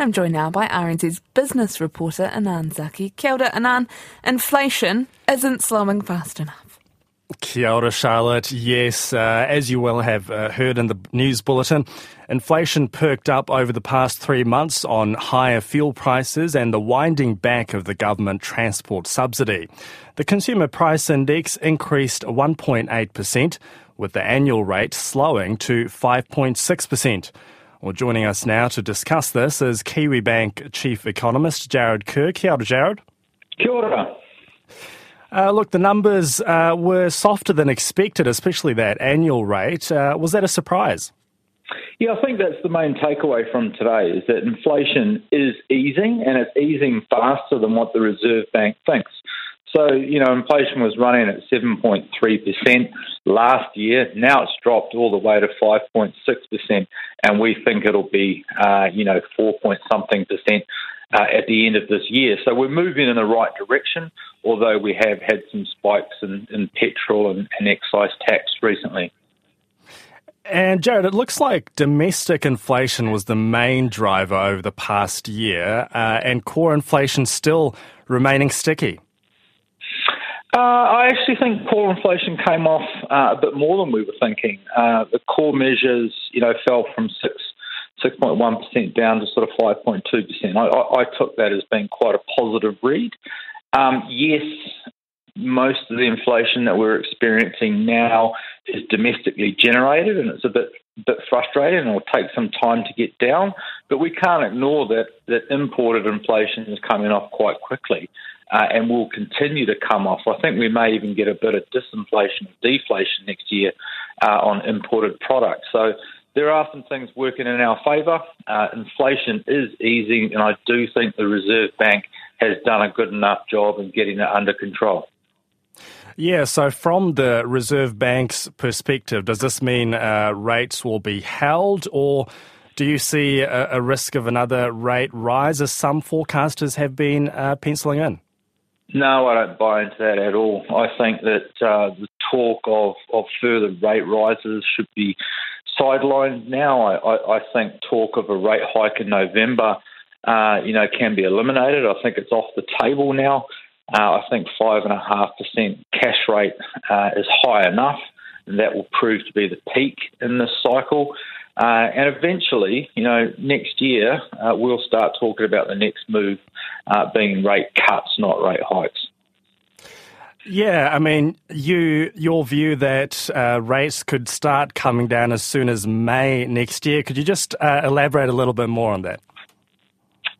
I'm joined now by RNZ's business reporter Anan Zaki. Kia ora, Anan. Inflation isn't slowing fast enough. Kia ora, Charlotte. Yes, uh, as you will have uh, heard in the news bulletin, inflation perked up over the past three months on higher fuel prices and the winding back of the government transport subsidy. The Consumer Price Index increased 1.8%, with the annual rate slowing to 5.6%. Well, joining us now to discuss this is Kiwibank Chief Economist Jarrod Kerr. Kia ora, Jarrod. Kia ora. Uh, look, the numbers uh, were softer than expected, especially that annual rate. Uh, was that a surprise? Yeah, I think that's the main takeaway from today is that inflation is easing and it's easing faster than what the Reserve Bank thinks. So, you know, inflation was running at 7.3% last year. Now it's dropped all the way to 5.6%, and we think it'll be, uh, you know, 4 point something percent uh, at the end of this year. So we're moving in the right direction, although we have had some spikes in, in petrol and, and excise tax recently. And Jarrod, it looks like domestic inflation was the main driver over the past year, uh, and core inflation still remaining sticky. Uh, I actually think core inflation came off uh, a bit more than we were thinking. Uh, the core measures, you know, fell from six. 6.1% down to sort of 5.2%. I, I, I took that as being quite a positive read. Um, yes, most of the inflation that we're experiencing now is domestically generated, and it's a bit bit frustrating and it'll take some time to get down. But we can't ignore that that imported inflation is coming off quite quickly uh, and will continue to come off. I think we may even get a bit of disinflation, deflation next year uh, on imported products. So there are some things working in our favour. Uh, inflation is easing, and I do think the Reserve Bank has done a good enough job in getting it under control. Yeah, so from the Reserve Bank's perspective, does this mean uh, rates will be held, or do you see a, risk of another rate rise, as some forecasters have been uh, penciling in? No, I don't buy into that at all. I think that uh, the talk of, of further rate rises should be sidelined now. I, I, I think talk of a rate hike in November, uh, you know, can be eliminated. I think it's off the table now. Uh, I think five and a half percent cash rate uh, is high enough, and that will prove to be the peak in this cycle. Uh, and eventually, you know, next year uh, we'll start talking about the next move uh, being rate cuts, not rate hikes. Yeah, I mean, you your view that uh, rates could start coming down as soon as May next year. Could you just uh, elaborate a little bit more on that?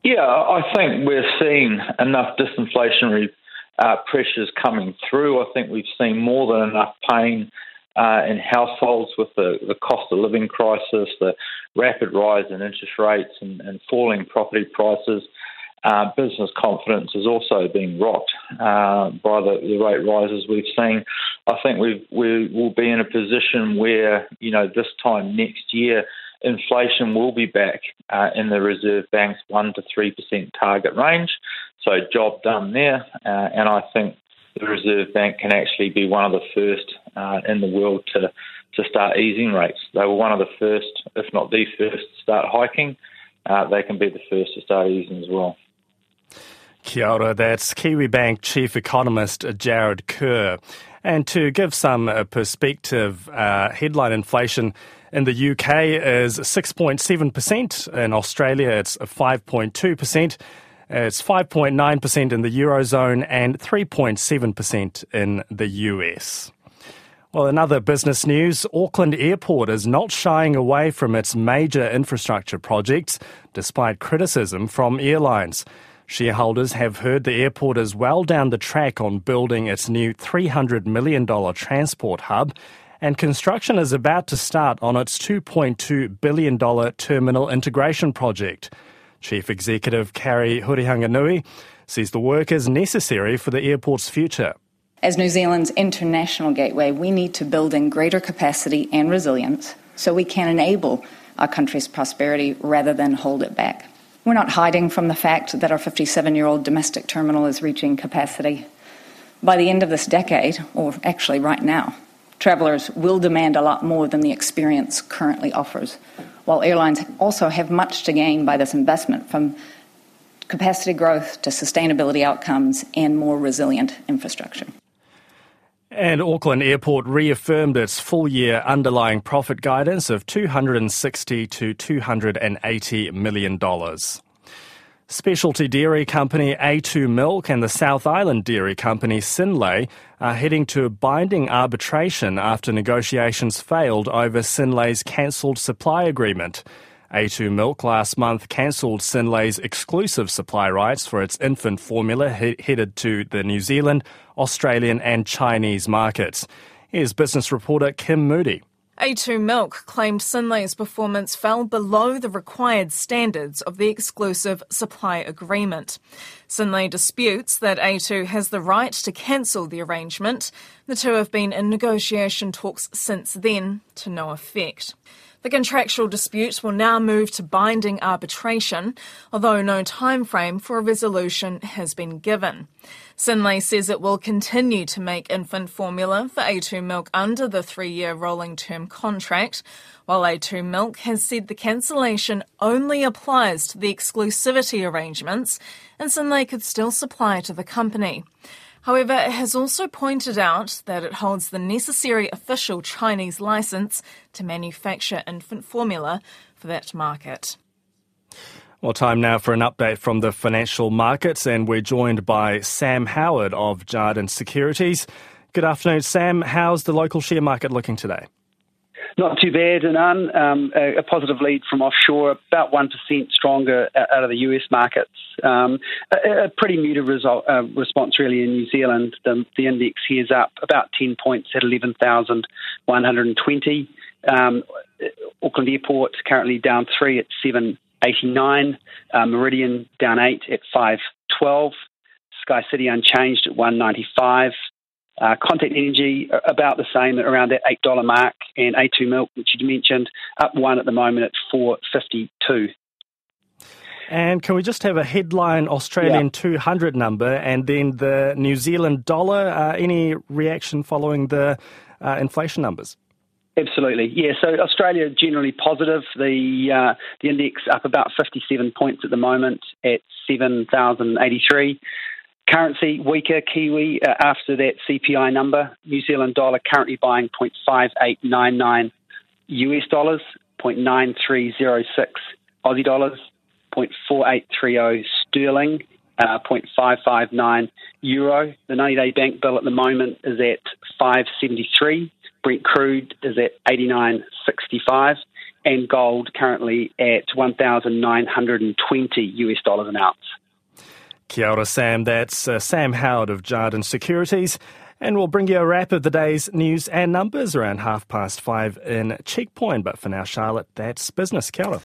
Yeah, I think we're seeing enough disinflationary uh, pressures coming through. I think we've seen more than enough pain uh, in households with the, the cost of living crisis, the rapid rise in interest rates, and, and falling property prices. Uh, business confidence is also being rocked uh, by the, the, rate rises we've seen. I think we we will be in a position where you know this time next year inflation will be back uh, in the Reserve Bank's one to three percent target range. So job done there, uh, and I think the Reserve Bank can actually be one of the first uh, in the world to, to start easing rates. They were one of the first, if not the first, to start hiking. Uh, they can be the first to start easing as well. Kia ora, that's Kiwibank Chief Economist Jarrod Kerr. And to give some uh, perspective, uh, headline inflation in the UK is 6.7%. In Australia, it's 5.2%. It's 5.9% in the Eurozone and 3.7% in the US. Well, in other business news, Auckland Airport is not shying away from its major infrastructure projects, despite criticism from airlines. Shareholders have heard the airport is well down the track on building its new $300 million transport hub, and construction is about to start on its $2.2 billion terminal integration project. Chief Executive Carrie Hurihanganui says the work is necessary for the airport's future. As New Zealand's international gateway, we need to build in greater capacity and resilience so we can enable our country's prosperity rather than hold it back. We're not hiding from the fact that our 57 year old domestic terminal is reaching capacity. By the end of this decade, or actually right now, travellers will demand a lot more than the experience currently offers. while airlines also have much to gain by this investment from capacity growth to sustainability outcomes and more resilient infrastructure. And Auckland Airport reaffirmed its full year underlying profit guidance of 260 to 280 million dollars. Specialty dairy company A2 Milk and the South Island dairy company Synlait are heading to binding arbitration after negotiations failed over Synlait's cancelled supply agreement. A2 Milk last month cancelled Synlait's exclusive supply rights for its infant formula he- headed to the New Zealand, Australian, and Chinese markets. Here's business reporter Kim Moody. A2 Milk claimed Synlait's performance fell below the required standards of the exclusive supply agreement. Synlait disputes that A2 has the right to cancel the arrangement. The two have been in negotiation talks since then, to no effect. The contractual dispute will now move to binding arbitration, although no timeframe for a resolution has been given. Synlait says it will continue to make infant formula for A2 Milk under the three year rolling term contract, while A2 Milk has said the cancellation only applies to the exclusivity arrangements and Synlait could still supply to the company. However, it has also pointed out that it holds the necessary official Chinese license to manufacture infant formula for that market. Well, time now for an update from the financial markets, and we're joined by Sam Howard of Jarden Securities. Good afternoon, Sam. How's the local share market looking today? Not too bad, Anand. Um, a, a, positive lead from offshore, about 1% stronger out of the US markets. Um, a, a, pretty muted result, uh, response, really, in New Zealand. The, the index here is up about 10 points at 11,120. Um, Auckland Airport currently down 3 at 789. Uh, Meridian down 8 at 512. Sky City unchanged at 195. Uh, Contact Energy about the same, around that eight dollar mark, and A2 Milk, which you mentioned, up one at the moment at four fifty two. And can we just have a headline Australian yeah. 200 number and then the New Zealand dollar? Uh, any reaction following the uh, inflation numbers? Absolutely, yeah. So Australia generally positive. The uh, the index up about 57 points at the moment at 7,083. Currency weaker, Kiwi uh, after that CPI number. New Zealand dollar currently buying 0.5899 US dollars, 0.9306 Aussie dollars, 0.4830 sterling, uh, 0.559 euro. The 90 day bank bill at the moment is at 573. Brent crude is at 89.65 and gold currently at 1,920 US dollars an ounce. Kia ora, Sam. That's uh, Sam Howard of Jarden Securities. And we'll bring you a wrap of the day's news and numbers around half past five in Checkpoint. But for now, Charlotte, that's business. Kia ora.